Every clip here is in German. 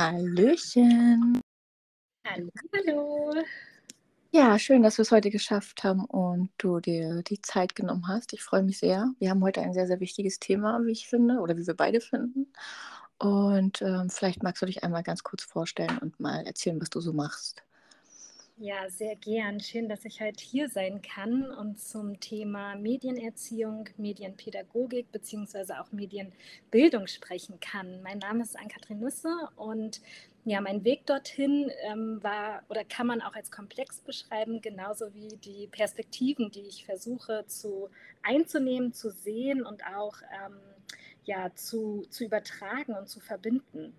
Hallöchen. Hallo, hallo. Ja, schön, dass wir es heute geschafft haben und du dir die Zeit genommen hast. Ich freue mich sehr. Wir haben heute ein sehr, sehr wichtiges Thema, wie ich finde, oder wie wir beide finden. Und ähm, vielleicht magst du dich einmal ganz kurz vorstellen und mal erzählen, was du so machst. Ja, sehr gern. Schön, dass ich heute hier sein kann und zum Thema Medienerziehung, Medienpädagogik bzw. auch Medienbildung sprechen kann. Mein Name ist Ann-Kathrin Nüsse und ja, mein Weg dorthin ähm, war oder kann man auch als komplex beschreiben, genauso wie die Perspektiven, die ich versuche zu einzunehmen, zu sehen und auch ähm, ja, zu, zu übertragen und zu verbinden.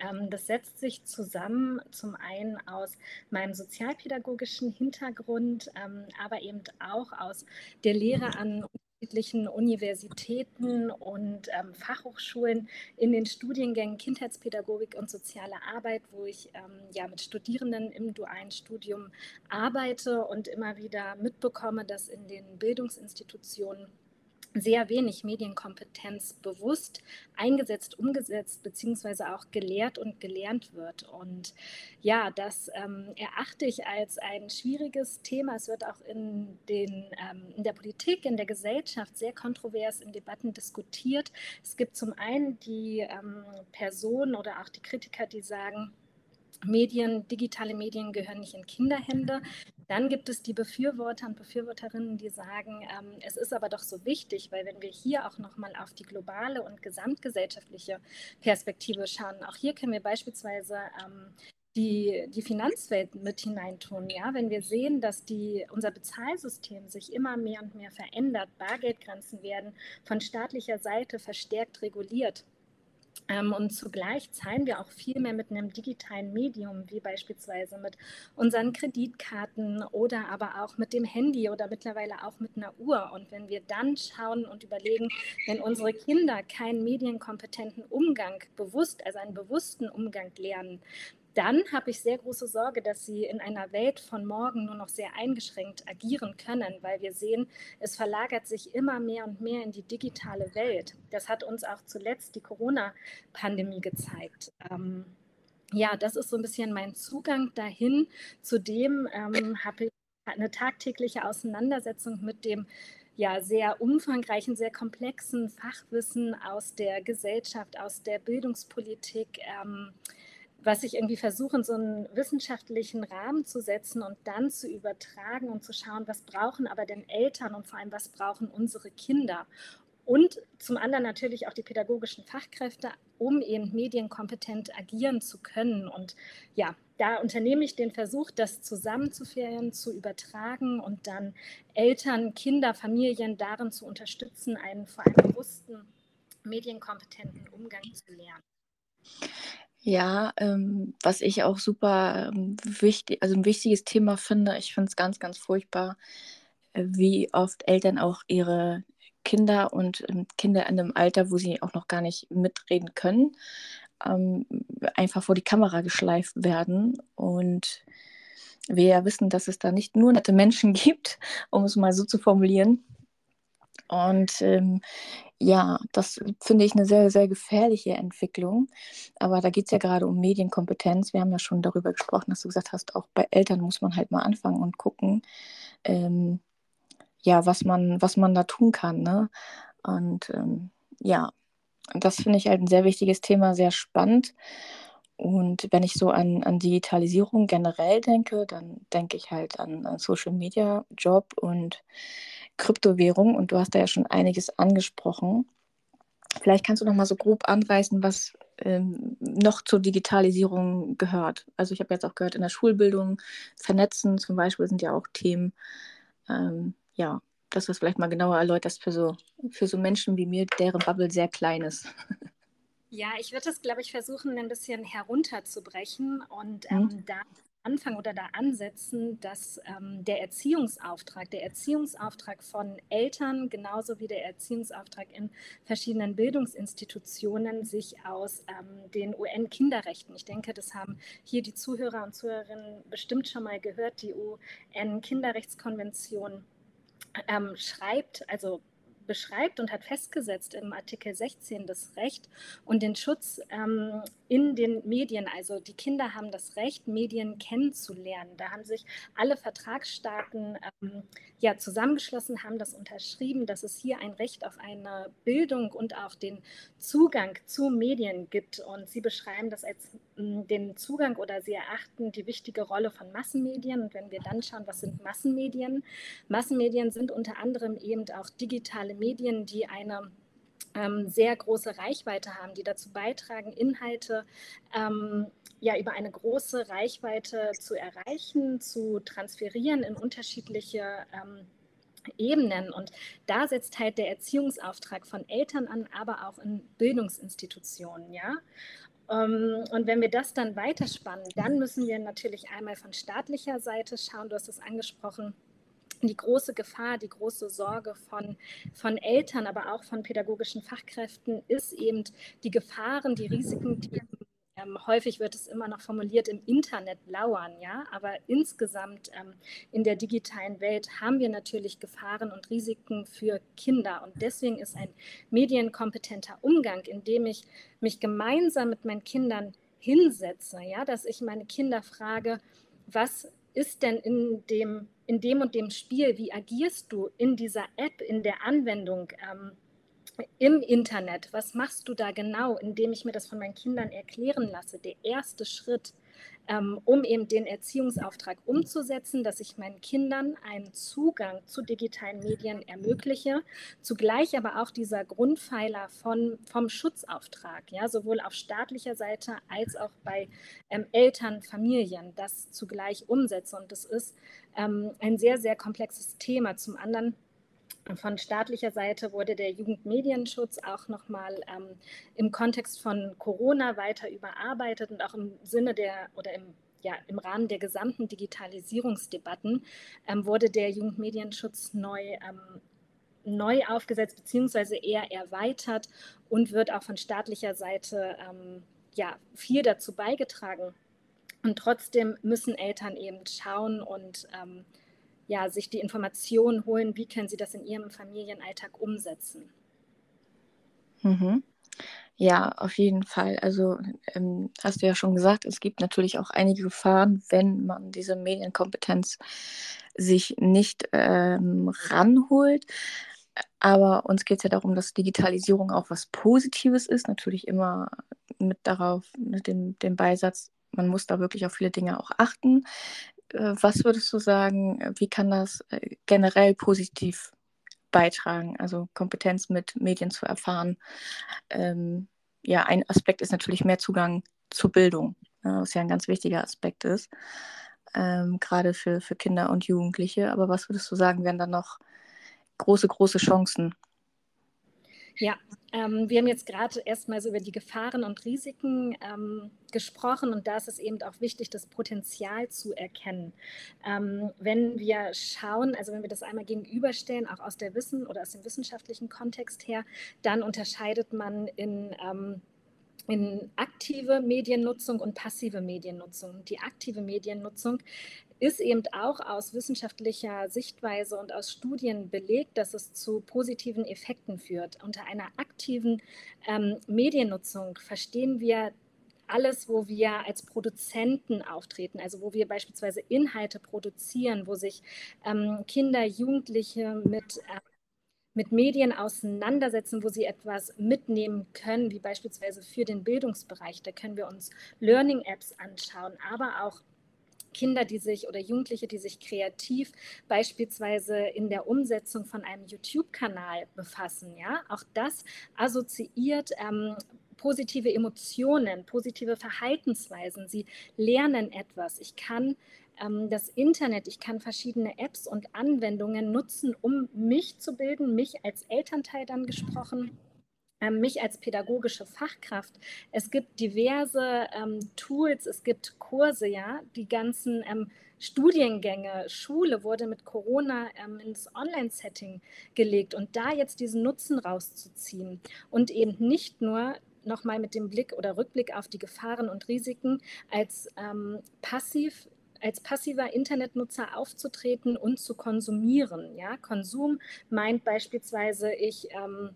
Ähm, das setzt sich zusammen zum einen aus meinem sozialpädagogischen Hintergrund, ähm, aber eben auch aus der Lehre an unterschiedlichen Universitäten und ähm, Fachhochschulen in den Studiengängen Kindheitspädagogik und soziale Arbeit, wo ich ähm, ja mit Studierenden im dualen Studium arbeite und immer wieder mitbekomme, dass in den Bildungsinstitutionen sehr wenig Medienkompetenz bewusst eingesetzt, umgesetzt beziehungsweise auch gelehrt und gelernt wird. Und ja, das ähm, erachte ich als ein schwieriges Thema. Es wird auch in, den, ähm, in der Politik, in der Gesellschaft sehr kontrovers in Debatten diskutiert. Es gibt zum einen die ähm, Personen oder auch die Kritiker, die sagen, Medien, digitale Medien gehören nicht in Kinderhände. Dann gibt es die Befürworter und Befürworterinnen, die sagen, ähm, es ist aber doch so wichtig, weil wenn wir hier auch nochmal auf die globale und gesamtgesellschaftliche Perspektive schauen, auch hier können wir beispielsweise ähm, die, die Finanzwelt mit hineintun. Ja? Wenn wir sehen, dass die, unser Bezahlsystem sich immer mehr und mehr verändert, Bargeldgrenzen werden von staatlicher Seite verstärkt reguliert, und zugleich zahlen wir auch viel mehr mit einem digitalen Medium, wie beispielsweise mit unseren Kreditkarten oder aber auch mit dem Handy oder mittlerweile auch mit einer Uhr. Und wenn wir dann schauen und überlegen, wenn unsere Kinder keinen medienkompetenten Umgang bewusst, also einen bewussten Umgang lernen, dann habe ich sehr große Sorge, dass sie in einer Welt von morgen nur noch sehr eingeschränkt agieren können, weil wir sehen, es verlagert sich immer mehr und mehr in die digitale Welt. Das hat uns auch zuletzt die Corona-Pandemie gezeigt. Ähm, ja, das ist so ein bisschen mein Zugang dahin. Zudem ähm, habe ich eine tagtägliche Auseinandersetzung mit dem ja, sehr umfangreichen, sehr komplexen Fachwissen aus der Gesellschaft, aus der Bildungspolitik. Ähm, was ich irgendwie versuche, in so einen wissenschaftlichen Rahmen zu setzen und dann zu übertragen und zu schauen, was brauchen aber denn Eltern und vor allem, was brauchen unsere Kinder. Und zum anderen natürlich auch die pädagogischen Fachkräfte, um eben medienkompetent agieren zu können. Und ja, da unternehme ich den Versuch, das zusammenzuführen, zu übertragen und dann Eltern, Kinder, Familien darin zu unterstützen, einen vor allem bewussten, medienkompetenten Umgang zu lernen. Ja, ähm, was ich auch super ähm, wichtig, also ein wichtiges Thema finde, ich finde es ganz, ganz furchtbar, äh, wie oft Eltern auch ihre Kinder und ähm, Kinder in einem Alter, wo sie auch noch gar nicht mitreden können, ähm, einfach vor die Kamera geschleift werden. Und wir wissen, dass es da nicht nur nette Menschen gibt, um es mal so zu formulieren. Und ähm, ja, das finde ich eine sehr, sehr gefährliche Entwicklung. Aber da geht es ja gerade um Medienkompetenz. Wir haben ja schon darüber gesprochen, dass du gesagt hast, auch bei Eltern muss man halt mal anfangen und gucken, ähm, ja, was man, was man da tun kann. Ne? Und ähm, ja, das finde ich halt ein sehr wichtiges Thema, sehr spannend. Und wenn ich so an, an Digitalisierung generell denke, dann denke ich halt an, an Social Media, Job und Kryptowährung und du hast da ja schon einiges angesprochen. Vielleicht kannst du noch mal so grob anreißen, was ähm, noch zur Digitalisierung gehört. Also ich habe jetzt auch gehört, in der Schulbildung, Vernetzen zum Beispiel sind ja auch Themen. Ähm, ja, dass du es vielleicht mal genauer erläuterst für so, für so Menschen wie mir, deren Bubble sehr klein ist. Ja, ich würde es, glaube ich, versuchen, ein bisschen herunterzubrechen und mhm. ähm, mhm. da anfangen oder da ansetzen, dass ähm, der Erziehungsauftrag, der Erziehungsauftrag von Eltern genauso wie der Erziehungsauftrag in verschiedenen Bildungsinstitutionen sich aus ähm, den UN-Kinderrechten, ich denke, das haben hier die Zuhörer und Zuhörerinnen bestimmt schon mal gehört, die UN-Kinderrechtskonvention ähm, schreibt, also beschreibt und hat festgesetzt im Artikel 16 das Recht und den Schutz ähm, in den Medien. Also die Kinder haben das Recht, Medien kennenzulernen. Da haben sich alle Vertragsstaaten ähm, ja zusammengeschlossen, haben das unterschrieben, dass es hier ein Recht auf eine Bildung und auch den Zugang zu Medien gibt. Und sie beschreiben das als mh, den Zugang oder sie erachten die wichtige Rolle von Massenmedien. Und wenn wir dann schauen, was sind Massenmedien? Massenmedien sind unter anderem eben auch digitale Medien, die eine ähm, sehr große Reichweite haben, die dazu beitragen, Inhalte ähm, ja über eine große Reichweite zu erreichen, zu transferieren in unterschiedliche ähm, Ebenen. Und da setzt halt der Erziehungsauftrag von Eltern an, aber auch in Bildungsinstitutionen, ja. Ähm, und wenn wir das dann weiterspannen, dann müssen wir natürlich einmal von staatlicher Seite schauen, du hast es angesprochen, die große Gefahr, die große Sorge von, von Eltern, aber auch von pädagogischen Fachkräften ist eben die Gefahren, die Risiken, die ähm, häufig wird es immer noch formuliert im Internet lauern, ja, aber insgesamt ähm, in der digitalen Welt haben wir natürlich Gefahren und Risiken für Kinder. Und deswegen ist ein medienkompetenter Umgang, in dem ich mich gemeinsam mit meinen Kindern hinsetze, ja, dass ich meine Kinder frage, was ist denn in dem, in dem und dem Spiel, wie agierst du in dieser App, in der Anwendung ähm, im Internet? Was machst du da genau, indem ich mir das von meinen Kindern erklären lasse? Der erste Schritt ähm, um eben den Erziehungsauftrag umzusetzen, dass ich meinen Kindern einen Zugang zu digitalen Medien ermögliche, zugleich aber auch dieser Grundpfeiler von, vom Schutzauftrag, ja, sowohl auf staatlicher Seite als auch bei ähm, Eltern, Familien, das zugleich umsetze. Und das ist ähm, ein sehr, sehr komplexes Thema. Zum anderen von staatlicher Seite wurde der Jugendmedienschutz auch nochmal ähm, im Kontext von Corona weiter überarbeitet und auch im Sinne der oder im ja, im Rahmen der gesamten Digitalisierungsdebatten ähm, wurde der Jugendmedienschutz neu, ähm, neu aufgesetzt beziehungsweise eher erweitert und wird auch von staatlicher Seite ähm, ja, viel dazu beigetragen. Und trotzdem müssen Eltern eben schauen und ähm, ja, sich die Informationen holen, wie können sie das in ihrem Familienalltag umsetzen. Mhm. Ja, auf jeden Fall. Also ähm, hast du ja schon gesagt, es gibt natürlich auch einige Gefahren, wenn man diese Medienkompetenz sich nicht ähm, ranholt. Aber uns geht es ja darum, dass Digitalisierung auch was Positives ist. Natürlich immer mit darauf, mit dem, dem Beisatz, man muss da wirklich auf viele Dinge auch achten. Äh, was würdest du sagen, wie kann das äh, generell positiv beitragen, also Kompetenz mit Medien zu erfahren? Ähm, ja, ein Aspekt ist natürlich mehr Zugang zur Bildung, ne, was ja ein ganz wichtiger Aspekt ist, ähm, gerade für, für Kinder und Jugendliche. Aber was würdest du sagen, wären da noch große, große Chancen ja, ähm, wir haben jetzt gerade erstmal so über die Gefahren und Risiken ähm, gesprochen und da ist es eben auch wichtig, das Potenzial zu erkennen. Ähm, wenn wir schauen, also wenn wir das einmal gegenüberstellen, auch aus der Wissen oder aus dem wissenschaftlichen Kontext her, dann unterscheidet man in ähm, in aktive Mediennutzung und passive Mediennutzung. Die aktive Mediennutzung ist eben auch aus wissenschaftlicher Sichtweise und aus Studien belegt, dass es zu positiven Effekten führt. Unter einer aktiven ähm, Mediennutzung verstehen wir alles, wo wir als Produzenten auftreten, also wo wir beispielsweise Inhalte produzieren, wo sich ähm, Kinder, Jugendliche mit äh, mit Medien auseinandersetzen, wo sie etwas mitnehmen können, wie beispielsweise für den Bildungsbereich. Da können wir uns Learning-Apps anschauen, aber auch Kinder, die sich oder Jugendliche, die sich kreativ beispielsweise in der Umsetzung von einem YouTube-Kanal befassen. Ja, auch das assoziiert ähm, positive Emotionen, positive Verhaltensweisen. Sie lernen etwas. Ich kann ähm, das Internet, ich kann verschiedene Apps und Anwendungen nutzen, um mich zu bilden, mich als Elternteil dann gesprochen mich als pädagogische Fachkraft. Es gibt diverse ähm, Tools, es gibt Kurse, ja, die ganzen ähm, Studiengänge, Schule wurde mit Corona ähm, ins Online-Setting gelegt und da jetzt diesen Nutzen rauszuziehen und eben nicht nur nochmal mit dem Blick oder Rückblick auf die Gefahren und Risiken als ähm, passiv als passiver Internetnutzer aufzutreten und zu konsumieren. Ja? Konsum meint beispielsweise, ich ähm,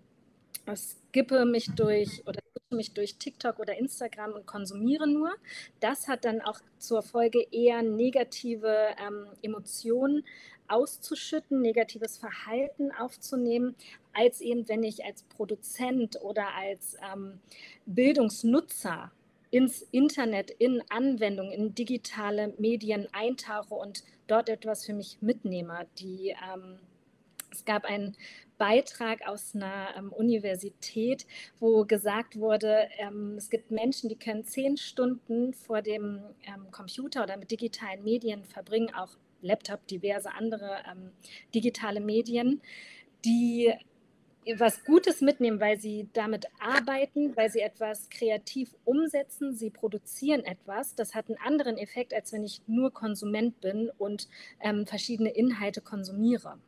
skippe mich durch oder mich durch TikTok oder Instagram und konsumiere nur. Das hat dann auch zur Folge eher negative ähm, Emotionen auszuschütten, negatives Verhalten aufzunehmen, als eben wenn ich als Produzent oder als ähm, Bildungsnutzer ins Internet, in Anwendungen, in digitale Medien eintauche und dort etwas für mich mitnehme. Die, ähm, es gab einen Beitrag aus einer ähm, Universität, wo gesagt wurde, ähm, es gibt Menschen, die können zehn Stunden vor dem ähm, Computer oder mit digitalen Medien verbringen, auch Laptop, diverse andere ähm, digitale Medien, die was Gutes mitnehmen, weil sie damit arbeiten, weil sie etwas kreativ umsetzen, sie produzieren etwas. Das hat einen anderen Effekt, als wenn ich nur Konsument bin und ähm, verschiedene Inhalte konsumiere.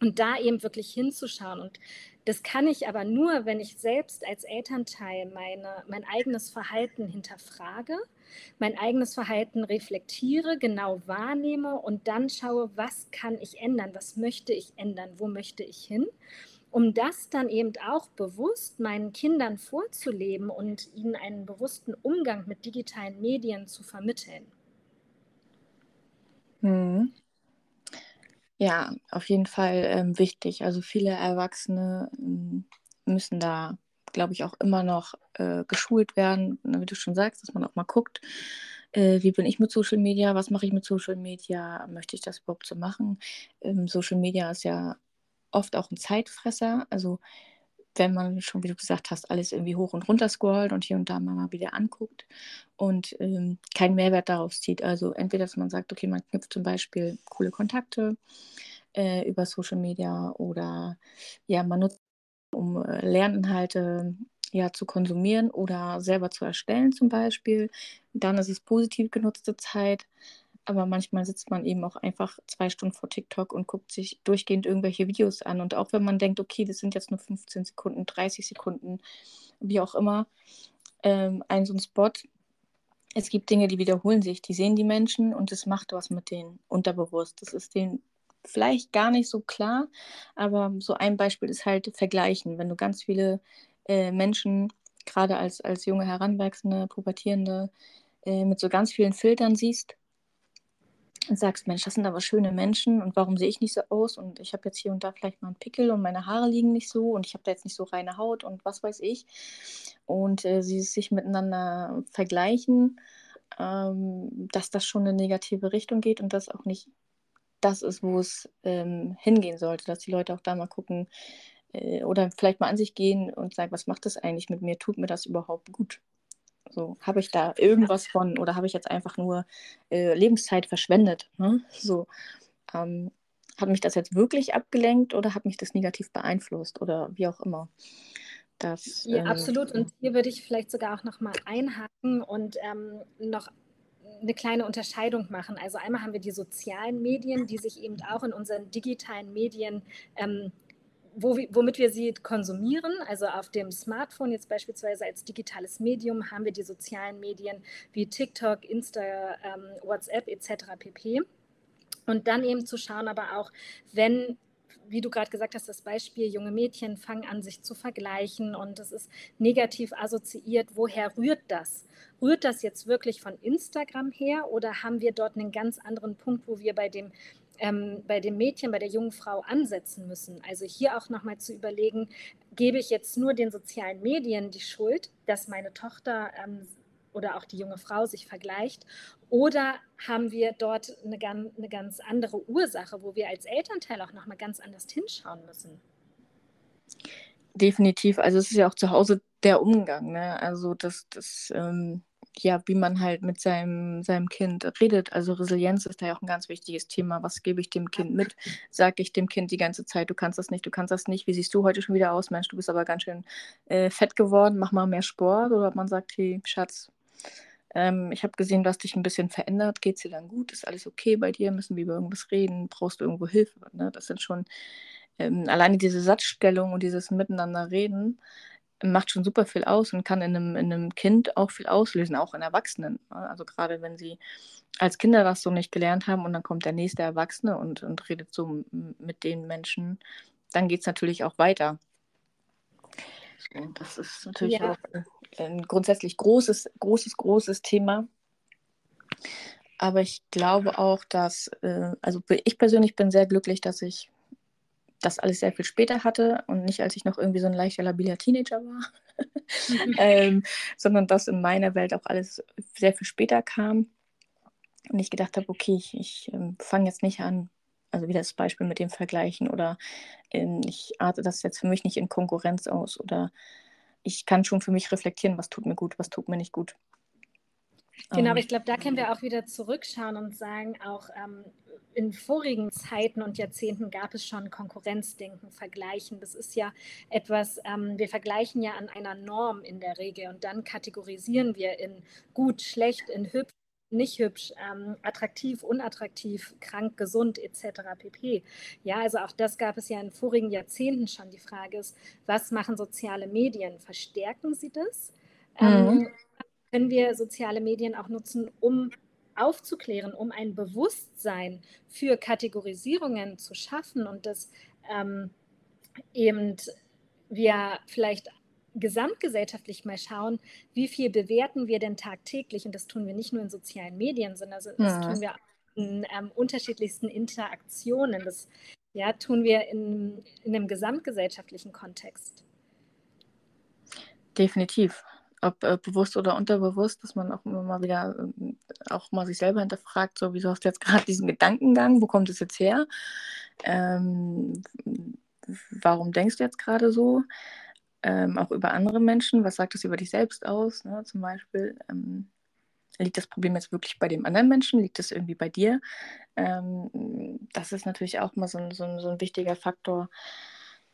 Und da eben wirklich hinzuschauen. Und das kann ich aber nur, wenn ich selbst als Elternteil meine, mein eigenes Verhalten hinterfrage, mein eigenes Verhalten reflektiere, genau wahrnehme und dann schaue, was kann ich ändern, was möchte ich ändern, wo möchte ich hin um das dann eben auch bewusst meinen Kindern vorzuleben und ihnen einen bewussten Umgang mit digitalen Medien zu vermitteln. Hm. Ja, auf jeden Fall ähm, wichtig. Also viele Erwachsene ähm, müssen da, glaube ich, auch immer noch äh, geschult werden, ne, wie du schon sagst, dass man auch mal guckt, äh, wie bin ich mit Social Media, was mache ich mit Social Media, möchte ich das überhaupt so machen? Ähm, Social Media ist ja oft auch ein Zeitfresser. Also wenn man schon, wie du gesagt hast, alles irgendwie hoch und runter scrollt und hier und da mal wieder anguckt und ähm, keinen Mehrwert daraus zieht. Also entweder, dass man sagt, okay, man knüpft zum Beispiel coole Kontakte äh, über Social Media oder ja, man nutzt, um äh, Lerninhalte ja, zu konsumieren oder selber zu erstellen zum Beispiel. Dann ist es positiv genutzte Zeit aber manchmal sitzt man eben auch einfach zwei Stunden vor TikTok und guckt sich durchgehend irgendwelche Videos an. Und auch wenn man denkt, okay, das sind jetzt nur 15 Sekunden, 30 Sekunden, wie auch immer, ähm, ein so ein Spot, es gibt Dinge, die wiederholen sich, die sehen die Menschen und es macht was mit denen unterbewusst. Das ist denen vielleicht gar nicht so klar, aber so ein Beispiel ist halt Vergleichen. Wenn du ganz viele äh, Menschen, gerade als, als junge Heranwachsende, Pubertierende, äh, mit so ganz vielen Filtern siehst, sagst, Mensch, das sind aber schöne Menschen und warum sehe ich nicht so aus und ich habe jetzt hier und da vielleicht mal einen Pickel und meine Haare liegen nicht so und ich habe da jetzt nicht so reine Haut und was weiß ich. Und äh, sie sich miteinander vergleichen, ähm, dass das schon eine negative Richtung geht und das auch nicht das ist, wo es ähm, hingehen sollte, dass die Leute auch da mal gucken äh, oder vielleicht mal an sich gehen und sagen, was macht das eigentlich mit mir? Tut mir das überhaupt gut? So, habe ich da irgendwas von oder habe ich jetzt einfach nur äh, Lebenszeit verschwendet? Ne? So, ähm, hat mich das jetzt wirklich abgelenkt oder hat mich das negativ beeinflusst oder wie auch immer? Das, ja, ähm, absolut. Und hier würde ich vielleicht sogar auch nochmal einhaken und ähm, noch eine kleine Unterscheidung machen. Also einmal haben wir die sozialen Medien, die sich eben auch in unseren digitalen Medien ähm, wo, womit wir sie konsumieren. Also auf dem Smartphone jetzt beispielsweise als digitales Medium haben wir die sozialen Medien wie TikTok, Insta, ähm, WhatsApp etc. pp. Und dann eben zu schauen, aber auch, wenn wie du gerade gesagt hast, das Beispiel, junge Mädchen fangen an, sich zu vergleichen und es ist negativ assoziiert. Woher rührt das? Rührt das jetzt wirklich von Instagram her oder haben wir dort einen ganz anderen Punkt, wo wir bei dem ähm, bei dem Mädchen, bei der jungen Frau ansetzen müssen. Also hier auch nochmal zu überlegen, gebe ich jetzt nur den sozialen Medien die Schuld, dass meine Tochter ähm, oder auch die junge Frau sich vergleicht? Oder haben wir dort eine, eine ganz andere Ursache, wo wir als Elternteil auch nochmal ganz anders hinschauen müssen? Definitiv. Also es ist ja auch zu Hause der Umgang. Ne? Also das, das ähm, ja, wie man halt mit seinem, seinem Kind redet. Also Resilienz ist da ja auch ein ganz wichtiges Thema. Was gebe ich dem Kind mit? Sage ich dem Kind die ganze Zeit, du kannst das nicht, du kannst das nicht. Wie siehst du heute schon wieder aus? Mensch, du bist aber ganz schön äh, fett geworden, mach mal mehr Sport. Oder man sagt, hey, Schatz, ähm, ich habe gesehen, du hast dich ein bisschen verändert. Geht es dir dann gut? Ist alles okay bei dir? Müssen wir über irgendwas reden? Brauchst du irgendwo Hilfe? Ne? Das sind schon ähm, alleine diese Satzstellung und dieses Miteinander reden macht schon super viel aus und kann in einem, in einem Kind auch viel auslösen, auch in Erwachsenen. Also gerade wenn sie als Kinder das so nicht gelernt haben und dann kommt der nächste Erwachsene und, und redet so mit den Menschen, dann geht es natürlich auch weiter. Und das ist natürlich ja. auch ein grundsätzlich großes, großes, großes Thema. Aber ich glaube auch, dass, äh, also ich persönlich bin sehr glücklich, dass ich das alles sehr viel später hatte und nicht als ich noch irgendwie so ein leichter labiler Teenager war, mhm. ähm, sondern dass in meiner Welt auch alles sehr viel später kam und ich gedacht habe, okay, ich, ich ähm, fange jetzt nicht an, also wie das Beispiel mit dem Vergleichen oder in, ich arte das jetzt für mich nicht in Konkurrenz aus oder ich kann schon für mich reflektieren, was tut mir gut, was tut mir nicht gut. Genau, aber ähm. ich glaube, da können wir auch wieder zurückschauen und sagen, auch ähm, in vorigen Zeiten und Jahrzehnten gab es schon Konkurrenzdenken, Vergleichen. Das ist ja etwas, ähm, wir vergleichen ja an einer Norm in der Regel und dann kategorisieren wir in gut, schlecht, in hübsch, nicht hübsch, ähm, attraktiv, unattraktiv, krank, gesund etc. pp. Ja, also auch das gab es ja in vorigen Jahrzehnten schon. Die Frage ist, was machen soziale Medien? Verstärken sie das? Mhm. Können wir soziale Medien auch nutzen, um aufzuklären, um ein Bewusstsein für Kategorisierungen zu schaffen und dass ähm, eben wir vielleicht gesamtgesellschaftlich mal schauen, wie viel bewerten wir denn tagtäglich und das tun wir nicht nur in sozialen Medien, sondern das ja. tun wir in ähm, unterschiedlichsten Interaktionen. Das ja, tun wir in, in einem gesamtgesellschaftlichen Kontext. Definitiv ob äh, bewusst oder unterbewusst, dass man auch immer mal wieder äh, auch mal sich selber hinterfragt, so wieso hast du jetzt gerade diesen Gedankengang, wo kommt es jetzt her? Ähm, warum denkst du jetzt gerade so? Ähm, auch über andere Menschen, was sagt das über dich selbst aus? Ne? Zum Beispiel, ähm, liegt das Problem jetzt wirklich bei dem anderen Menschen? Liegt das irgendwie bei dir? Ähm, das ist natürlich auch mal so so so ein wichtiger Faktor,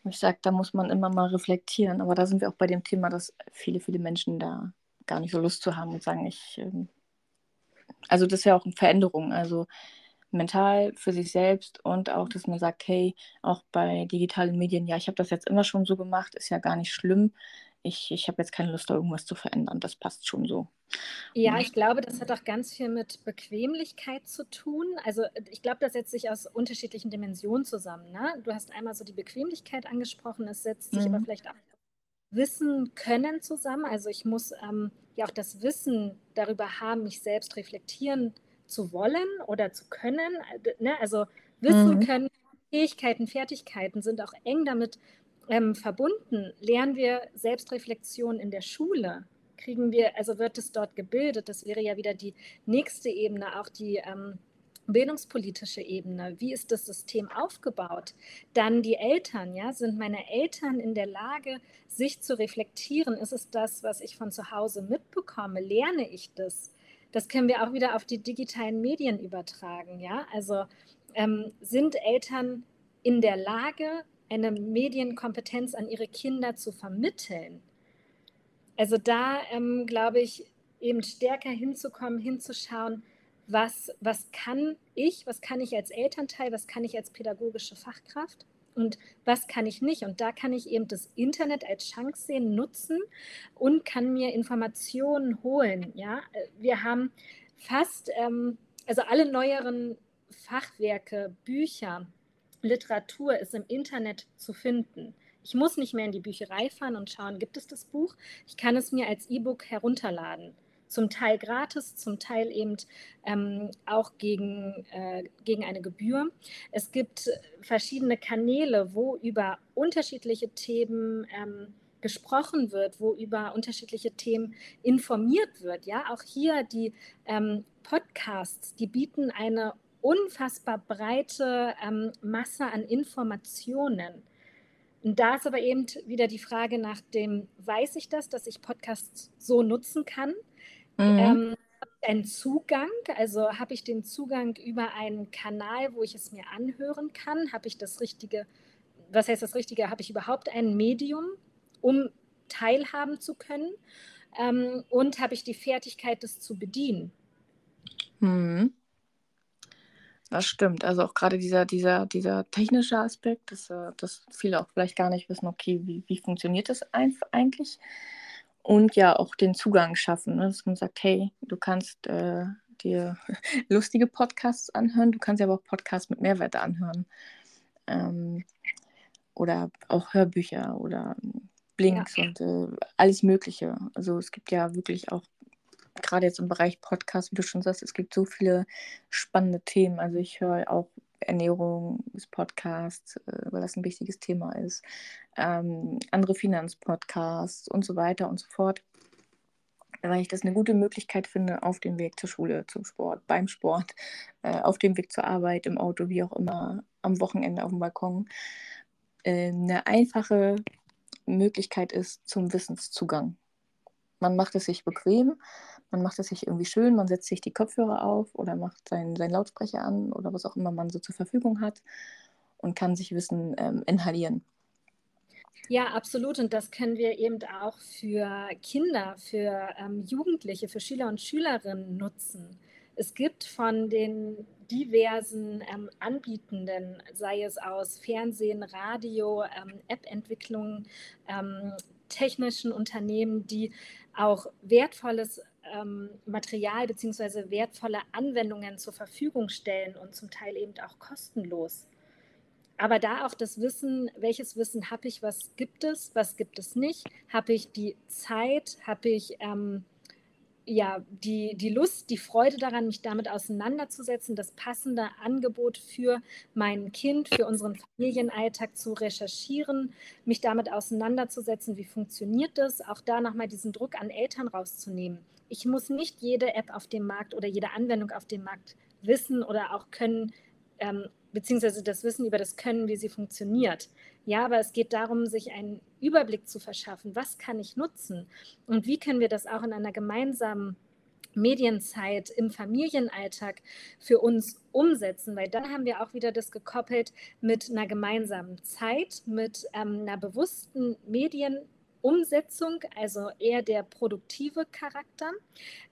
ich sage, da muss man immer mal reflektieren. Aber da sind wir auch bei dem Thema, dass viele, viele Menschen da gar nicht so Lust zu haben und sagen, ich. Ähm, also, das ist ja auch eine Veränderung. Also, mental für sich selbst und auch, dass man sagt, hey, auch bei digitalen Medien, ja, ich habe das jetzt immer schon so gemacht, ist ja gar nicht schlimm ich, ich habe jetzt keine Lust, da irgendwas zu verändern. Das passt schon so. Ja, ich glaube, das hat auch ganz viel mit Bequemlichkeit zu tun. Also ich glaube, das setzt sich aus unterschiedlichen Dimensionen zusammen. Ne? Du hast einmal so die Bequemlichkeit angesprochen, es setzt sich mhm. aber vielleicht auch Wissen können zusammen. Also ich muss ähm, ja auch das Wissen darüber haben, mich selbst reflektieren zu wollen oder zu können. Äh, ne? Also Wissen mhm. können, Fähigkeiten, Fertigkeiten sind auch eng damit ähm, verbunden? Lernen wir Selbstreflexion in der Schule? Kriegen wir, also wird es dort gebildet? Das wäre ja wieder die nächste Ebene, auch die ähm, bildungspolitische Ebene. Wie ist das System aufgebaut? Dann die Eltern, ja, sind meine Eltern in der Lage, sich zu reflektieren? Ist es das, was ich von zu Hause mitbekomme? Lerne ich das? Das können wir auch wieder auf die digitalen Medien übertragen, ja. Also ähm, sind Eltern in der Lage, eine Medienkompetenz an ihre Kinder zu vermitteln. Also da ähm, glaube ich, eben stärker hinzukommen, hinzuschauen, was, was kann ich, was kann ich als Elternteil, was kann ich als pädagogische Fachkraft und was kann ich nicht. Und da kann ich eben das Internet als Chance sehen, nutzen und kann mir Informationen holen. Ja? Wir haben fast, ähm, also alle neueren Fachwerke, Bücher, Literatur ist im Internet zu finden. Ich muss nicht mehr in die Bücherei fahren und schauen, gibt es das Buch? Ich kann es mir als E-Book herunterladen. Zum Teil gratis, zum Teil eben ähm, auch gegen, äh, gegen eine Gebühr. Es gibt verschiedene Kanäle, wo über unterschiedliche Themen ähm, gesprochen wird, wo über unterschiedliche Themen informiert wird. Ja, auch hier die ähm, Podcasts, die bieten eine unfassbar breite ähm, Masse an Informationen. Und da ist aber eben wieder die Frage nach dem, weiß ich das, dass ich Podcasts so nutzen kann? Mhm. Ähm, einen Zugang, also habe ich den Zugang über einen Kanal, wo ich es mir anhören kann? Habe ich das richtige, was heißt das Richtige? Habe ich überhaupt ein Medium, um teilhaben zu können? Ähm, und habe ich die Fertigkeit, das zu bedienen? Mhm. Das stimmt. Also auch gerade dieser, dieser, dieser technische Aspekt, dass, äh, dass viele auch vielleicht gar nicht wissen, okay, wie, wie funktioniert das eigentlich? Und ja, auch den Zugang schaffen, ne? dass man sagt, hey, du kannst äh, dir lustige Podcasts anhören, du kannst ja aber auch Podcasts mit Mehrwert anhören. Ähm, oder auch Hörbücher oder Blinks ja. und äh, alles Mögliche. Also es gibt ja wirklich auch gerade jetzt im Bereich Podcast, wie du schon sagst, es gibt so viele spannende Themen. Also ich höre auch Ernährung, Podcasts, äh, weil das ein wichtiges Thema ist, ähm, andere Finanzpodcasts und so weiter und so fort. Weil ich das eine gute Möglichkeit finde, auf dem Weg zur Schule, zum Sport, beim Sport, äh, auf dem Weg zur Arbeit, im Auto, wie auch immer, am Wochenende auf dem Balkon, äh, eine einfache Möglichkeit ist zum Wissenszugang. Man macht es sich bequem, man macht es sich irgendwie schön, man setzt sich die Kopfhörer auf oder macht seinen, seinen Lautsprecher an oder was auch immer man so zur Verfügung hat und kann sich Wissen ähm, inhalieren. Ja, absolut. Und das können wir eben auch für Kinder, für ähm, Jugendliche, für Schüler und Schülerinnen nutzen. Es gibt von den diversen ähm, Anbietenden, sei es aus Fernsehen, Radio, ähm, App-Entwicklung, ähm, technischen Unternehmen, die auch wertvolles ähm, Material bzw. wertvolle Anwendungen zur Verfügung stellen und zum Teil eben auch kostenlos. Aber da auch das Wissen, welches Wissen habe ich, was gibt es, was gibt es nicht, habe ich die Zeit, habe ich ähm, ja, die, die Lust, die Freude daran, mich damit auseinanderzusetzen, das passende Angebot für mein Kind, für unseren Familienalltag zu recherchieren, mich damit auseinanderzusetzen, wie funktioniert das, auch da nochmal diesen Druck an Eltern rauszunehmen. Ich muss nicht jede App auf dem Markt oder jede Anwendung auf dem Markt wissen oder auch können, ähm, beziehungsweise das Wissen über das Können, wie sie funktioniert. Ja, aber es geht darum, sich einen Überblick zu verschaffen. Was kann ich nutzen? Und wie können wir das auch in einer gemeinsamen Medienzeit im Familienalltag für uns umsetzen, weil dann haben wir auch wieder das gekoppelt mit einer gemeinsamen Zeit, mit ähm, einer bewussten Medienumsetzung, also eher der produktive Charakter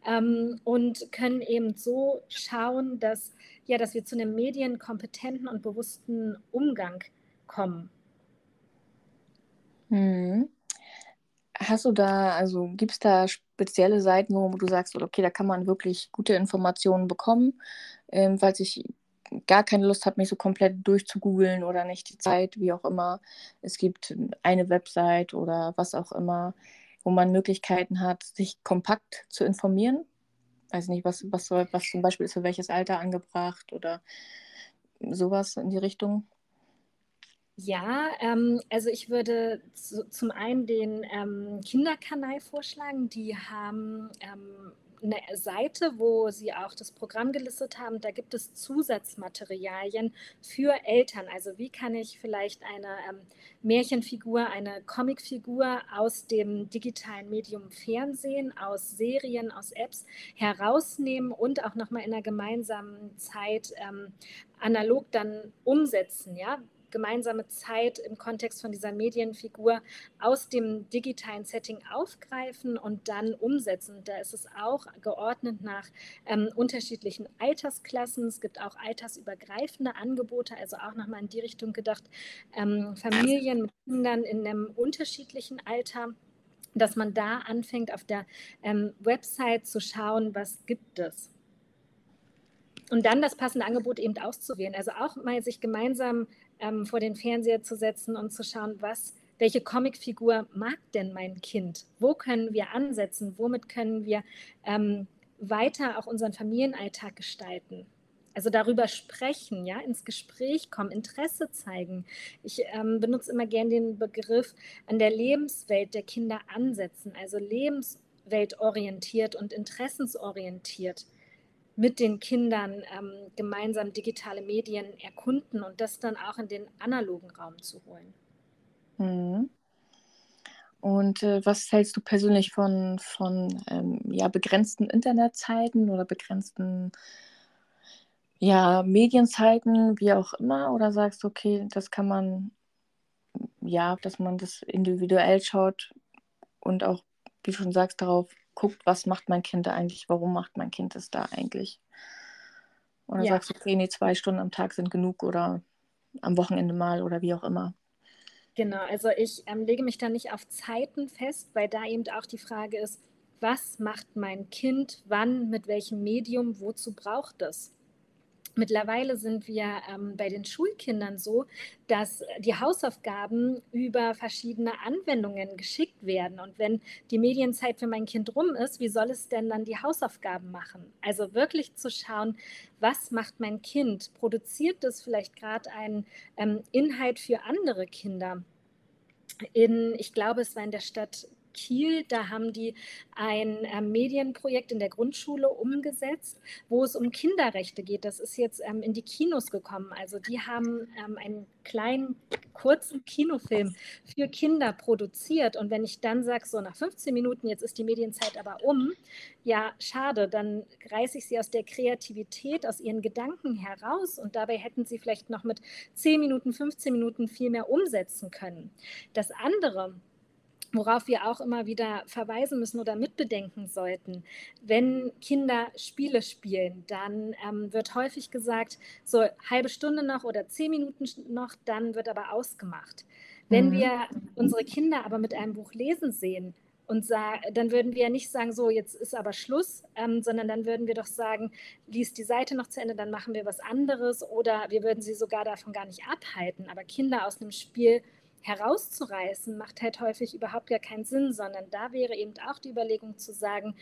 ähm, und können eben so schauen, dass, ja, dass wir zu einem medienkompetenten und bewussten Umgang kommen. Mhm. Hast du da, also gibt es da spezielle Seiten, wo du sagst, okay, da kann man wirklich gute Informationen bekommen, ähm, falls ich gar keine Lust habe, mich so komplett durchzugoogeln oder nicht die Zeit, wie auch immer. Es gibt eine Website oder was auch immer, wo man Möglichkeiten hat, sich kompakt zu informieren. Weiß nicht, was, was, soll, was zum Beispiel ist für welches Alter angebracht oder sowas in die Richtung. Ja, ähm, also ich würde zu, zum einen den ähm, Kinderkanal vorschlagen. Die haben ähm, eine Seite, wo sie auch das Programm gelistet haben. Da gibt es Zusatzmaterialien für Eltern. Also wie kann ich vielleicht eine ähm, Märchenfigur, eine Comicfigur aus dem digitalen Medium Fernsehen, aus Serien, aus Apps herausnehmen und auch nochmal in einer gemeinsamen Zeit ähm, analog dann umsetzen. Ja, gemeinsame Zeit im Kontext von dieser Medienfigur aus dem digitalen Setting aufgreifen und dann umsetzen. Da ist es auch geordnet nach ähm, unterschiedlichen Altersklassen. Es gibt auch altersübergreifende Angebote, also auch nochmal in die Richtung gedacht, ähm, Familien mit Kindern in einem unterschiedlichen Alter dass man da anfängt, auf der ähm, Website zu schauen, was gibt es. Und dann das passende Angebot eben auszuwählen. Also auch mal sich gemeinsam ähm, vor den Fernseher zu setzen und zu schauen, was, welche Comicfigur mag denn mein Kind? Wo können wir ansetzen? Womit können wir ähm, weiter auch unseren Familienalltag gestalten? Also darüber sprechen, ja, ins Gespräch kommen, Interesse zeigen. Ich ähm, benutze immer gern den Begriff an der Lebenswelt der Kinder ansetzen, also lebensweltorientiert und interessensorientiert mit den Kindern ähm, gemeinsam digitale Medien erkunden und das dann auch in den analogen Raum zu holen. Mhm. Und äh, was hältst du persönlich von, von ähm, ja, begrenzten Internetzeiten oder begrenzten ja, Medienzeiten, wie auch immer? Oder sagst du, okay, das kann man, ja, dass man das individuell schaut und auch, wie du schon sagst, darauf guckt, was macht mein Kind da eigentlich, warum macht mein Kind es da eigentlich? Oder ja. sagst du, okay, nee, zwei Stunden am Tag sind genug oder am Wochenende mal oder wie auch immer? Genau, also ich ähm, lege mich da nicht auf Zeiten fest, weil da eben auch die Frage ist, was macht mein Kind, wann, mit welchem Medium, wozu braucht es? Mittlerweile sind wir ähm, bei den Schulkindern so, dass die Hausaufgaben über verschiedene Anwendungen geschickt werden. Und wenn die Medienzeit für mein Kind rum ist, wie soll es denn dann die Hausaufgaben machen? Also wirklich zu schauen, was macht mein Kind? Produziert es vielleicht gerade einen ähm, Inhalt für andere Kinder? In, ich glaube, es war in der Stadt Kiel. Da haben die ein äh, Medienprojekt in der Grundschule umgesetzt, wo es um Kinderrechte geht. Das ist jetzt ähm, in die Kinos gekommen. Also die haben ähm, einen kleinen, kurzen Kinofilm für Kinder produziert. Und wenn ich dann sage, so nach 15 Minuten, jetzt ist die Medienzeit aber um, ja, schade, dann reiße ich sie aus der Kreativität, aus ihren Gedanken heraus und dabei hätten sie vielleicht noch mit 10 Minuten, 15 Minuten viel mehr umsetzen können. Das andere, worauf wir auch immer wieder verweisen müssen oder mitbedenken sollten. Wenn Kinder Spiele spielen, dann ähm, wird häufig gesagt, so halbe Stunde noch oder zehn Minuten noch, dann wird aber ausgemacht. Wenn mhm. wir unsere Kinder aber mit einem Buch lesen sehen, und dann würden wir ja nicht sagen, so jetzt ist aber Schluss, ähm, sondern dann würden wir doch sagen, lies die Seite noch zu Ende, dann machen wir was anderes oder wir würden sie sogar davon gar nicht abhalten. Aber Kinder aus einem Spiel herauszureißen, macht halt häufig überhaupt gar keinen Sinn, sondern da wäre eben auch die Überlegung zu sagen,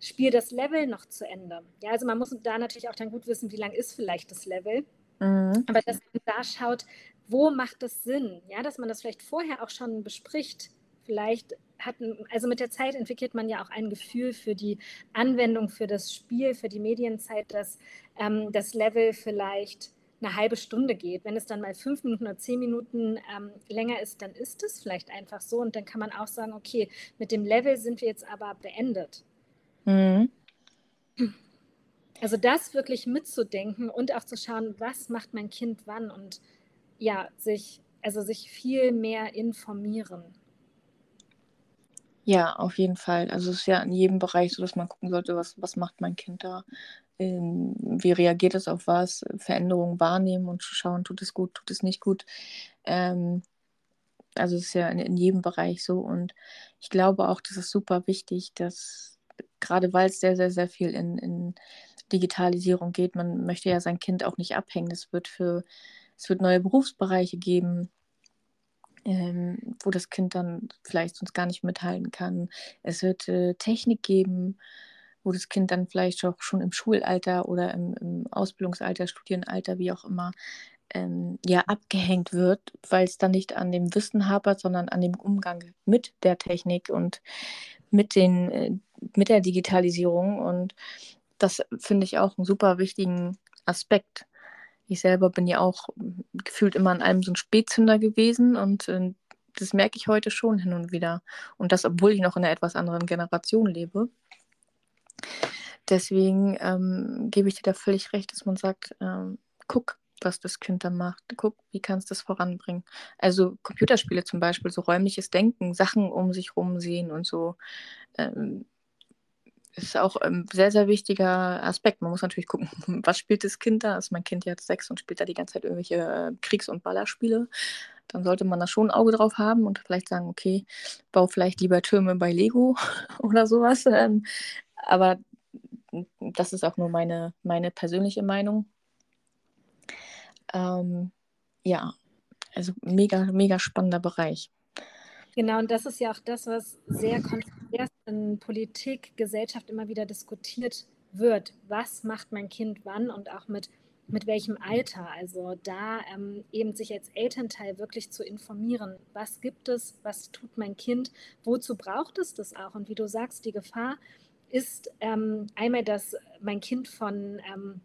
spiel das Level noch zu Ende. Ja, also man muss da natürlich auch dann gut wissen, wie lang ist vielleicht das Level. Mhm. Aber dass man da schaut, wo macht das Sinn? Ja, dass man das vielleicht vorher auch schon bespricht. Vielleicht hat, also mit der Zeit entwickelt man ja auch ein Gefühl für die Anwendung, für das Spiel, für die Medienzeit, dass ähm, das Level vielleicht eine halbe Stunde geht. Wenn es dann mal fünf Minuten oder zehn Minuten ähm, länger ist, dann ist es vielleicht einfach so. Und dann kann man auch sagen, okay, mit dem Level sind wir jetzt aber beendet. Mhm. Also das wirklich mitzudenken und auch zu schauen, was macht mein Kind wann und ja, sich, also sich viel mehr informieren. Ja, auf jeden Fall. Also es ist ja in jedem Bereich so, dass man gucken sollte, was, was macht mein Kind da, wie reagiert es auf was, Veränderungen wahrnehmen und schauen, tut es gut, tut es nicht gut. Ähm, also es ist ja in, in, jedem Bereich so und ich glaube auch, das ist super wichtig, dass gerade weil es sehr, sehr, sehr viel in, in Digitalisierung geht, man möchte ja sein Kind auch nicht abhängen. Es wird wird neue Berufsbereiche geben, ähm, wo das Kind dann vielleicht sonst gar nicht mithalten kann. Es wird äh, Technik geben, wo das Kind dann vielleicht auch schon im Schulalter oder im, im Ausbildungsalter, Studienalter, wie auch immer, ähm, ja, abgehängt wird, weil es dann nicht an dem Wissen hapert, sondern an dem Umgang mit der Technik und mit, den, äh, mit der Digitalisierung. Und das finde ich auch einen super wichtigen Aspekt. Ich selber bin ja auch gefühlt immer an allem so ein Spätzünder gewesen und äh, das merke ich heute schon hin und wieder. Und das, obwohl ich noch in einer etwas anderen Generation lebe. Deswegen ähm, gebe ich dir da völlig recht, dass man sagt, ähm, guck, was das Kind da macht. Guck, wie kannst du das voranbringen. Also Computerspiele zum Beispiel, so räumliches Denken, Sachen um sich rum sehen und so. Ähm, ist auch ein sehr, sehr wichtiger Aspekt. Man muss natürlich gucken, was spielt das Kind da? Ist mein Kind jetzt sechs und spielt da die ganze Zeit irgendwelche äh, Kriegs- und Ballerspiele? Dann sollte man da schon ein Auge drauf haben und vielleicht sagen, okay, bau vielleicht lieber Türme bei Lego oder sowas. Ähm, aber das ist auch nur meine, meine persönliche Meinung. Ähm, ja, also mega, mega spannender Bereich. Genau, und das ist ja auch das, was sehr kontrovers in Politik, Gesellschaft immer wieder diskutiert wird. Was macht mein Kind wann und auch mit, mit welchem Alter? Also da ähm, eben sich als Elternteil wirklich zu informieren. Was gibt es? Was tut mein Kind? Wozu braucht es das auch? Und wie du sagst, die Gefahr ist ähm, einmal, dass mein Kind von ähm,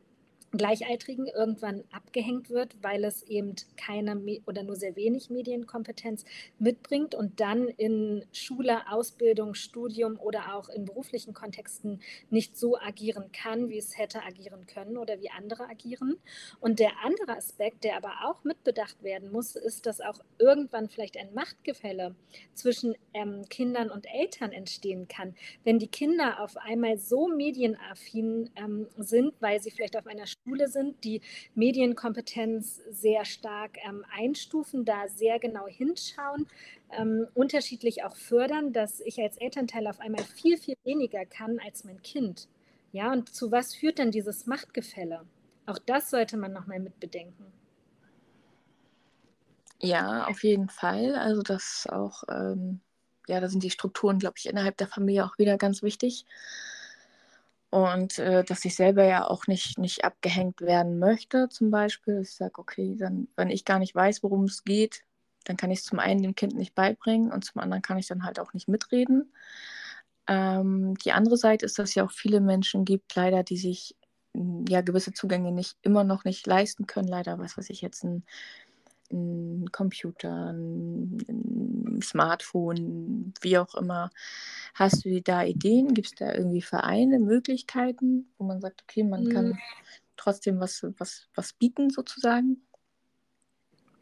Gleichaltrigen irgendwann abgehängt wird, weil es eben keine oder nur sehr wenig Medienkompetenz mitbringt und dann in Schule, Ausbildung, Studium oder auch in beruflichen Kontexten nicht so agieren kann, wie es hätte agieren können oder wie andere agieren. Und der andere Aspekt, der aber auch mitbedacht werden muss, ist, dass auch irgendwann vielleicht ein Machtgefälle zwischen ähm, Kindern und Eltern entstehen kann. Wenn die Kinder auf einmal so medienaffin ähm, sind, weil sie vielleicht auf einer Schule sind, die Medienkompetenz sehr stark ähm, einstufen, da sehr genau hinschauen, ähm, unterschiedlich auch fördern, dass ich als Elternteil auf einmal viel, viel weniger kann als mein Kind. Ja, und zu was führt denn dieses Machtgefälle? Auch das sollte man nochmal mitbedenken. Ja, auf jeden Fall. Also das auch, ähm, ja, da sind die Strukturen, glaube ich, innerhalb der Familie auch wieder ganz wichtig. Und äh, dass ich selber ja auch nicht, nicht abgehängt werden möchte, zum Beispiel. Ich sage, okay, dann, wenn ich gar nicht weiß, worum es geht, dann kann ich es zum einen dem Kind nicht beibringen und zum anderen kann ich dann halt auch nicht mitreden. Ähm, die andere Seite ist, dass es ja auch viele Menschen gibt, leider, die sich ja gewisse Zugänge nicht immer noch nicht leisten können. Leider, was weiß ich jetzt, ein, ein Computer, ein, Smartphone, wie auch immer. Hast du da Ideen? Gibt es da irgendwie Vereine, Möglichkeiten, wo man sagt, okay, man mhm. kann trotzdem was, was, was bieten sozusagen?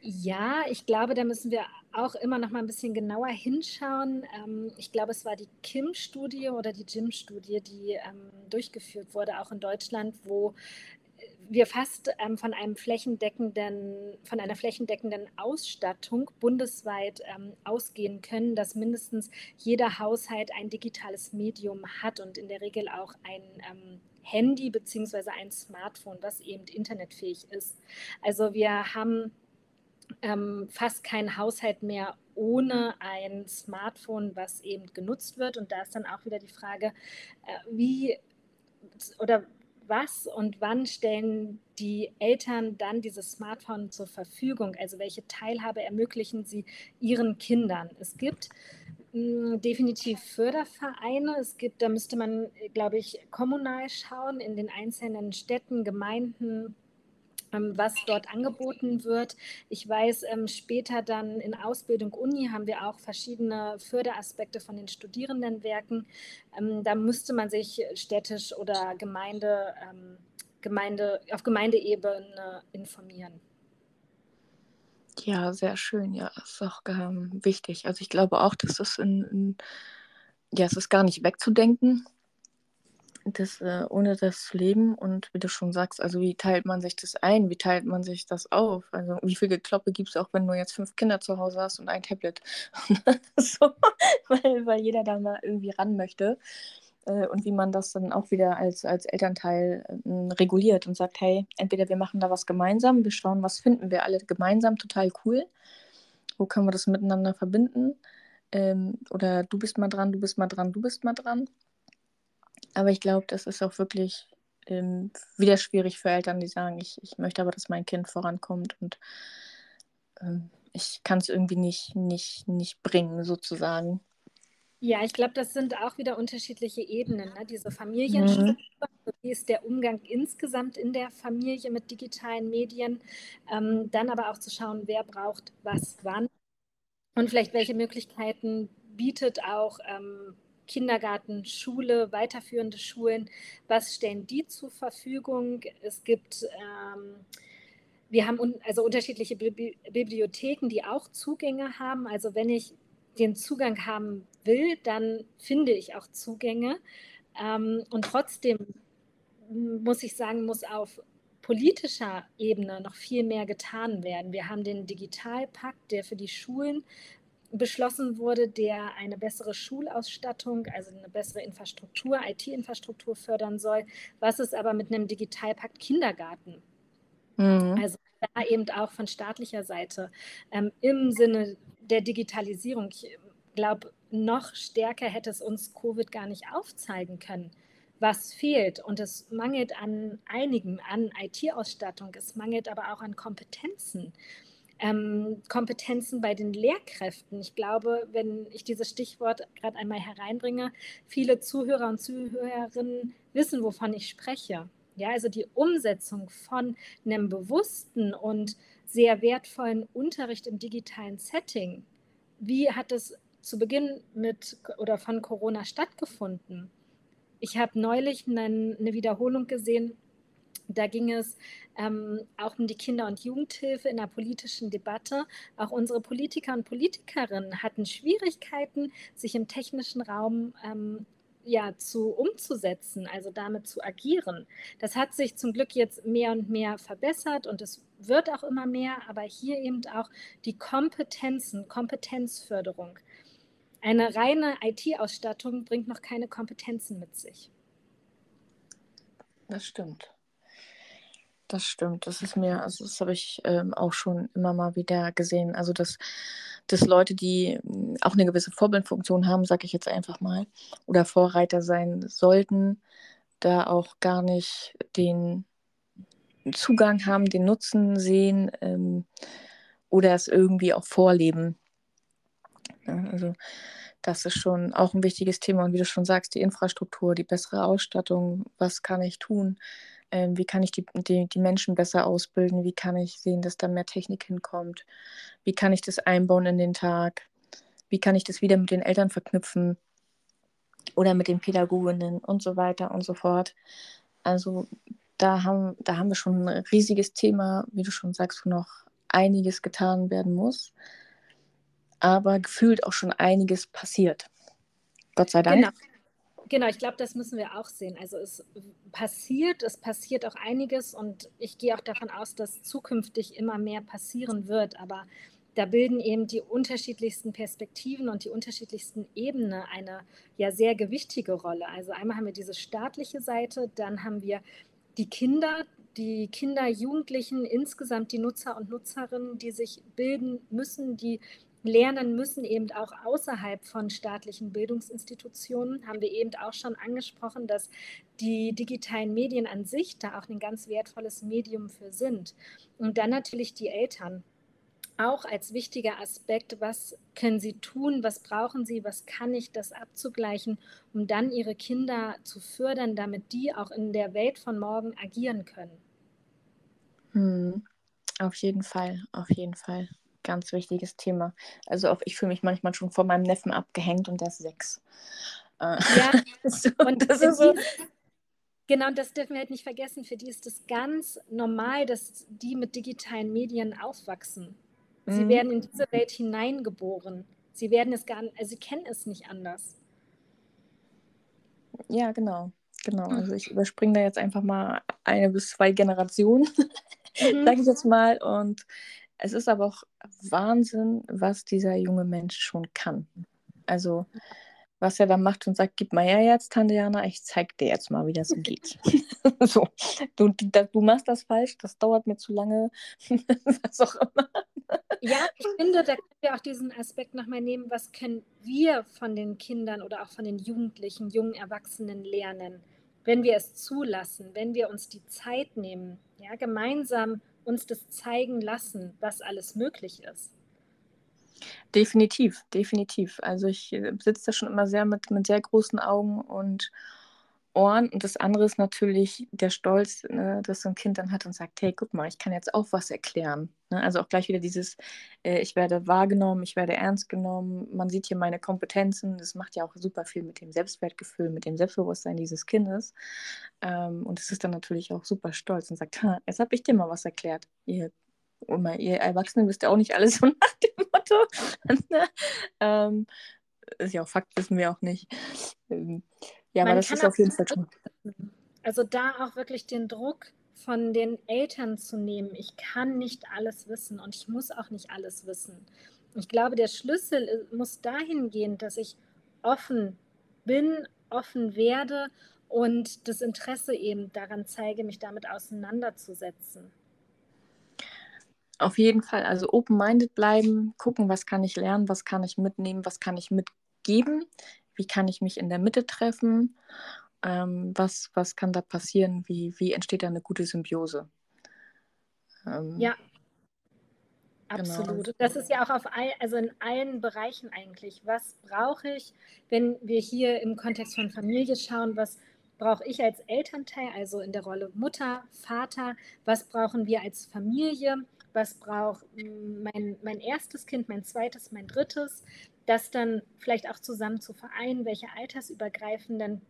Ja, ich glaube, da müssen wir auch immer noch mal ein bisschen genauer hinschauen. Ähm, ich glaube, es war die Kim-Studie oder die Jim-Studie, die ähm, durchgeführt wurde, auch in Deutschland, wo wir fast ähm, von einem flächendeckenden, von einer flächendeckenden Ausstattung bundesweit ähm, ausgehen können, dass mindestens jeder Haushalt ein digitales Medium hat und in der Regel auch ein ähm, Handy bzw. ein Smartphone, was eben internetfähig ist. Also wir haben ähm, fast kein Haushalt mehr ohne ein Smartphone, was eben genutzt wird. Und da ist dann auch wieder die Frage, äh, wie oder was und wann stellen die Eltern dann dieses Smartphone zur Verfügung? Also welche Teilhabe ermöglichen sie ihren Kindern? Es gibt mh, hm, definitiv Fördervereine. Es gibt, da müsste man, glaube ich, kommunal schauen in den einzelnen Städten, Gemeinden, was dort angeboten wird. Ich weiß, ähm, später dann in Ausbildung Uni haben wir auch verschiedene Förderaspekte von den Studierendenwerken. Ähm, da müsste man sich städtisch oder Gemeinde, Gemeinde, auf Gemeindeebene informieren. Ja, sehr schön. Ja, ist auch ähm, wichtig. Also ich glaube auch, dass das in, in ja, es ist gar nicht wegzudenken, das, äh, ohne das leben und wie du schon sagst, also wie teilt man sich das ein, wie teilt man sich das auf? Also wie viele Kloppe gibt es auch, wenn du jetzt fünf Kinder zu Hause hast und ein Tablet? so, weil, weil jeder da mal irgendwie ran möchte. Äh, und wie man das dann auch wieder als, als Elternteil äh, reguliert und sagt, hey, entweder wir machen da was gemeinsam, wir schauen, was finden wir alle gemeinsam total cool, wo können wir das miteinander verbinden? Ähm, oder du bist mal dran, du bist mal dran, du bist mal dran. Aber ich glaube, das ist auch wirklich ähm, wieder schwierig für Eltern, die sagen, ich, ich möchte aber, dass mein Kind vorankommt und ähm, ich kann es irgendwie nicht, nicht, nicht bringen, sozusagen. Ja, ich glaube, das sind auch wieder unterschiedliche Ebenen. Ne? Diese Familienstruktur, mhm. wie ist der Umgang insgesamt in der Familie mit digitalen Medien, ähm, dann aber auch zu schauen, wer braucht was wann und vielleicht welche Möglichkeiten bietet auch ähm, Kindergarten, Schule, weiterführende Schulen, was stellen die zur Verfügung? Es gibt, ähm, wir haben un also unterschiedliche Bi Bibliotheken, die auch Zugänge haben. Also wenn ich den Zugang haben will, dann finde ich auch Zugänge. Ähm, und trotzdem muss ich sagen, muss auf politischer Ebene noch viel mehr getan werden. Wir haben den Digitalpakt, der für die Schulen beschlossen wurde, der eine bessere Schulausstattung, also eine bessere Infrastruktur, IT-Infrastruktur fördern soll. Was ist aber mit einem Digitalpakt Kindergarten? Mhm. Also da eben auch von staatlicher Seite ähm, im Sinne der Digitalisierung. Ich glaube, noch stärker hätte es uns Covid gar nicht aufzeigen können, was fehlt. Und es mangelt an einigen, an IT-Ausstattung, es mangelt aber auch an Kompetenzen ähm, Kompetenzen bei den Lehrkräften. Ich glaube, wenn ich dieses Stichwort gerade einmal hereinbringe, viele Zuhörer und Zuhörerinnen wissen, wovon ich spreche. Ja, also die Umsetzung von einem bewussten und sehr wertvollen Unterricht im digitalen Setting. Wie hat es zu Beginn mit oder von Corona stattgefunden? Ich habe neulich eine, eine Wiederholung gesehen da ging es ähm, auch um die Kinder- und Jugendhilfe in der politischen Debatte. Auch unsere Politiker und Politikerinnen hatten Schwierigkeiten, sich im technischen Raum ähm, ja, zu umzusetzen, also damit zu agieren. Das hat sich zum Glück jetzt mehr und mehr verbessert und es wird auch immer mehr, aber hier eben auch die Kompetenzen, Kompetenzförderung. Eine reine IT-Ausstattung bringt noch keine Kompetenzen mit sich. Das stimmt. Das stimmt. Das ist mir, also das habe ich ähm, auch schon immer mal wieder gesehen. Also dass, dass Leute, die hm, auch eine gewisse Vorbildfunktion haben, sage ich jetzt einfach mal, oder Vorreiter sein sollten, da auch gar nicht den Zugang haben, den Nutzen sehen ähm, oder es irgendwie auch vorleben. Ja, also das ist schon auch ein wichtiges Thema. Und wie du schon sagst, die Infrastruktur, die bessere Ausstattung, was kann ich tun? Ähm, wie kann ich die, die, die Menschen besser ausbilden? Wie kann ich sehen, dass da mehr Technik hinkommt? Wie kann ich das einbauen in den Tag? Wie kann ich das wieder mit den Eltern verknüpfen? Oder mit den Pädagoginnen und so weiter und so fort. Also da haben, da haben wir schon ein riesiges Thema, wie du schon sagst, wo noch einiges getan werden muss aber gefühlt auch schon einiges passiert. Gott sei Dank. Genau. Genau, ich glaube, das müssen wir auch sehen. Also es passiert, es passiert auch einiges und ich gehe auch davon aus, dass zukünftig immer mehr passieren wird. Aber da bilden eben die unterschiedlichsten Perspektiven und die unterschiedlichsten Ebenen eine ja sehr gewichtige Rolle. Also einmal haben wir diese staatliche Seite, dann haben wir die Kinder, die Kinder, Jugendlichen, insgesamt die Nutzer und Nutzerinnen, die sich bilden müssen, die lernen müssen, eben auch außerhalb von staatlichen Bildungsinstitutionen, haben wir eben auch schon angesprochen, dass die digitalen Medien an sich da auch ein ganz wertvolles Medium für sind. Und dann natürlich die Eltern. Auch als wichtiger Aspekt, was können sie tun, was brauchen sie, was kann ich, das abzugleichen, um dann ihre Kinder zu fördern, damit die auch in der Welt von morgen agieren können. Hm, auf jeden Fall, auf jeden Fall ganz wichtiges Thema. Also auch ich fühle mich manchmal schon vor meinem Neffen abgehängt und der ist sechs. Äh, ja, so, und das ist so. Genau, das dürfen wir halt nicht vergessen. Für die ist es ganz normal, dass die mit digitalen Medien aufwachsen. Sie mhm. werden in diese Welt hineingeboren. Sie werden es gar nicht, also sie kennen es nicht anders. Ja, genau. Genau. Also ich überspringe da jetzt einfach mal eine bis zwei Generationen, mhm. sage ich jetzt mal. Und es ist aber auch Wahnsinn, was dieser junge Mensch schon kann. Also, was er da macht und sagt, gib mal her jetzt, Tante Jana, ich zeig dir jetzt mal, wie das geht. so, du, du machst das falsch, das dauert mir zu lange, was auch immer. Ja, ich finde, da können wir auch diesen Aspekt nochmal nehmen, was können wir von den Kindern oder auch von den Jugendlichen, jungen Erwachsenen lernen, wenn wir es zulassen, wenn wir uns die Zeit nehmen, ja, gemeinsam uns das zeigen lassen, was alles möglich ist. Definitiv, definitiv. Also ich äh, sitze da schon immer sehr mit, mit sehr großen Augen und Ohren. Und das andere ist natürlich der Stolz, ne, dass so ein Kind dann hat und sagt, hey, guck mal, ich kann jetzt auch was erklären. Ne? Also auch gleich wieder dieses, äh, ich werde wahrgenommen, ich werde ernst genommen, man sieht hier meine Kompetenzen. Das macht ja auch super viel mit dem Selbstwertgefühl, mit dem Selbstbewusstsein dieses Kindes. Ähm, und es ist dann natürlich auch super stolz und sagt, jetzt habe ich dir mal was erklärt. Ihr, immer, ihr Erwachsenen wisst ja auch nicht alles so nach dem Motto. Ne? ähm, ist ja auch Fakt, wissen wir auch nicht. Ähm, ja, aber das ist auf jeden Fall schon. Also da auch wirklich den Druck von den Eltern zu nehmen. Ich kann nicht alles wissen und ich muss auch nicht alles wissen. Ich glaube, der Schlüssel muss dahin gehen, dass ich offen bin, offen werde und das Interesse eben daran zeige, mich damit auseinanderzusetzen. Auf jeden Fall, also open-minded bleiben, gucken, was kann ich lernen, was kann ich mitnehmen, was kann ich mitgeben wie kann ich mich in der Mitte treffen, ähm, was, was kann da passieren, wie, wie entsteht da eine gute Symbiose. Ähm, ja, genau. Absolut. Genau. Das ist ja auch auf all, also in allen Bereichen eigentlich. Was brauche ich, wenn wir hier im Kontext von Familie schauen, was brauche ich als Elternteil, also in der Rolle Mutter, Vater, was brauchen wir als Familie, was braucht mein, mein erstes Kind, mein zweites, mein drittes, das dann vielleicht auch zusammen zu vereinen, welche altersübergreifenden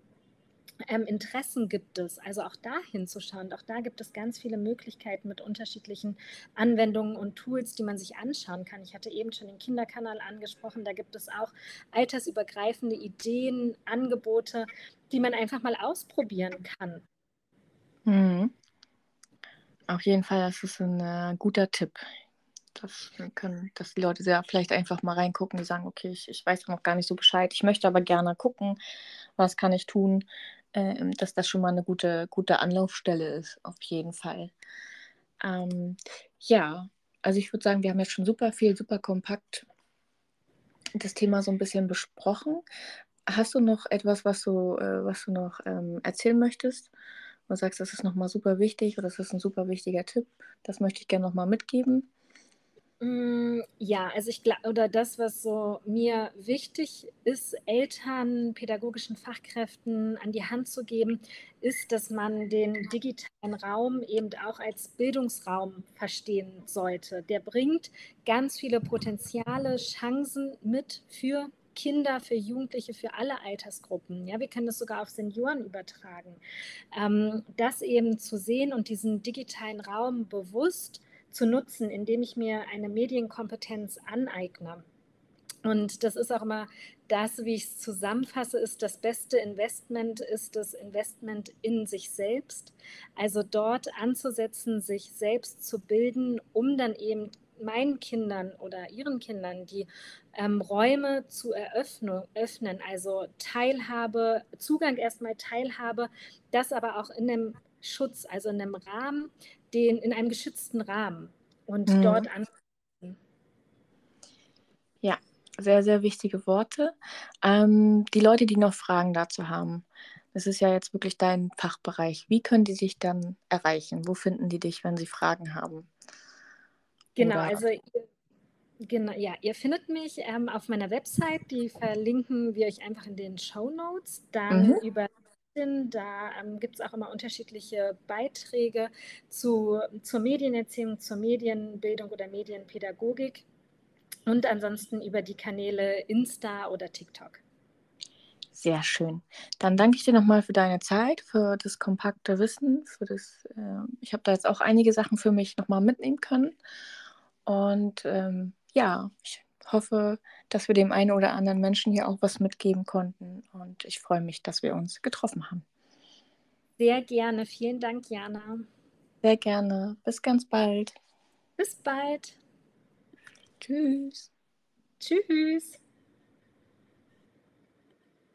ähm, Interessen gibt es? Also auch da hinzuschauen. Auch da gibt es ganz viele Möglichkeiten mit unterschiedlichen Anwendungen und Tools, die man sich anschauen kann. Ich hatte eben schon den Kinderkanal angesprochen. Da gibt es auch altersübergreifende Ideen, Angebote, die man einfach mal ausprobieren kann. Mhm. Auf jeden Fall, das ist ein äh, guter Tipp. Das können, dass die Leute sehr vielleicht einfach mal reingucken, die sagen, okay, ich, ich weiß noch gar nicht so Bescheid, ich möchte aber gerne gucken, was kann ich tun, äh, dass das schon mal eine gute, gute Anlaufstelle ist, auf jeden Fall. Ähm, ja, also ich würde sagen, wir haben jetzt schon super viel, super kompakt das Thema so ein bisschen besprochen. Hast du noch etwas, was du, äh, was du noch ähm, erzählen möchtest? Du sagst, das ist nochmal super wichtig oder das ist ein super wichtiger Tipp. Das möchte ich gerne nochmal mitgeben. Mm, ja, also ich glaube, oder das, was so mir wichtig ist, Eltern, pädagogischen Fachkräften an die Hand zu geben, ist, dass man den digitalen Raum eben auch als Bildungsraum verstehen sollte. Der bringt ganz viele Potenziale, Chancen mit für Kinder, für Jugendliche, für alle Altersgruppen. Ja, wir können das sogar auf Senioren übertragen. Ähm, das eben zu sehen und diesen digitalen Raum bewusst zu nutzen, indem ich mir eine Medienkompetenz aneigne. Und das ist auch immer das, wie ich es zusammenfasse, ist das beste Investment, ist das Investment in sich selbst. Also dort anzusetzen, sich selbst zu bilden, um dann eben meinen Kindern oder ihren Kindern die ähm, Räume zu eröffnen, öffnen, also Teilhabe, Zugang erstmal Teilhabe, das aber auch in einem Schutz, also in einem Rahmen, den in einem geschützten Rahmen und mhm. dort an. Ja, sehr, sehr wichtige Worte. Ähm, die Leute, die noch Fragen dazu haben, das ist ja jetzt wirklich dein Fachbereich. Wie können die dich dann erreichen? Wo finden die dich, wenn sie Fragen haben? Genau, Oder? also ihr, genau, ja, ihr findet mich ähm, auf meiner Website, die verlinken wir euch einfach in den Show Notes. Dann mhm. über LinkedIn. Da ähm, gibt es auch immer unterschiedliche Beiträge zu, zur Medienerziehung, zur Medienbildung oder Medienpädagogik und ansonsten über die Kanäle Insta oder TikTok. Sehr schön. Dann danke ich dir nochmal für deine Zeit, für das kompakte Wissen, für das, äh, ich habe da jetzt auch einige Sachen für mich nochmal mitnehmen können. Und ähm, ja, ich hoffe, dass wir dem einen oder anderen Menschen hier auch was mitgeben konnten. Und ich freue mich, dass wir uns getroffen haben. Sehr gerne. Vielen Dank, Jana. Sehr gerne. Bis ganz bald. Bis bald. Tschüss. Tschüss.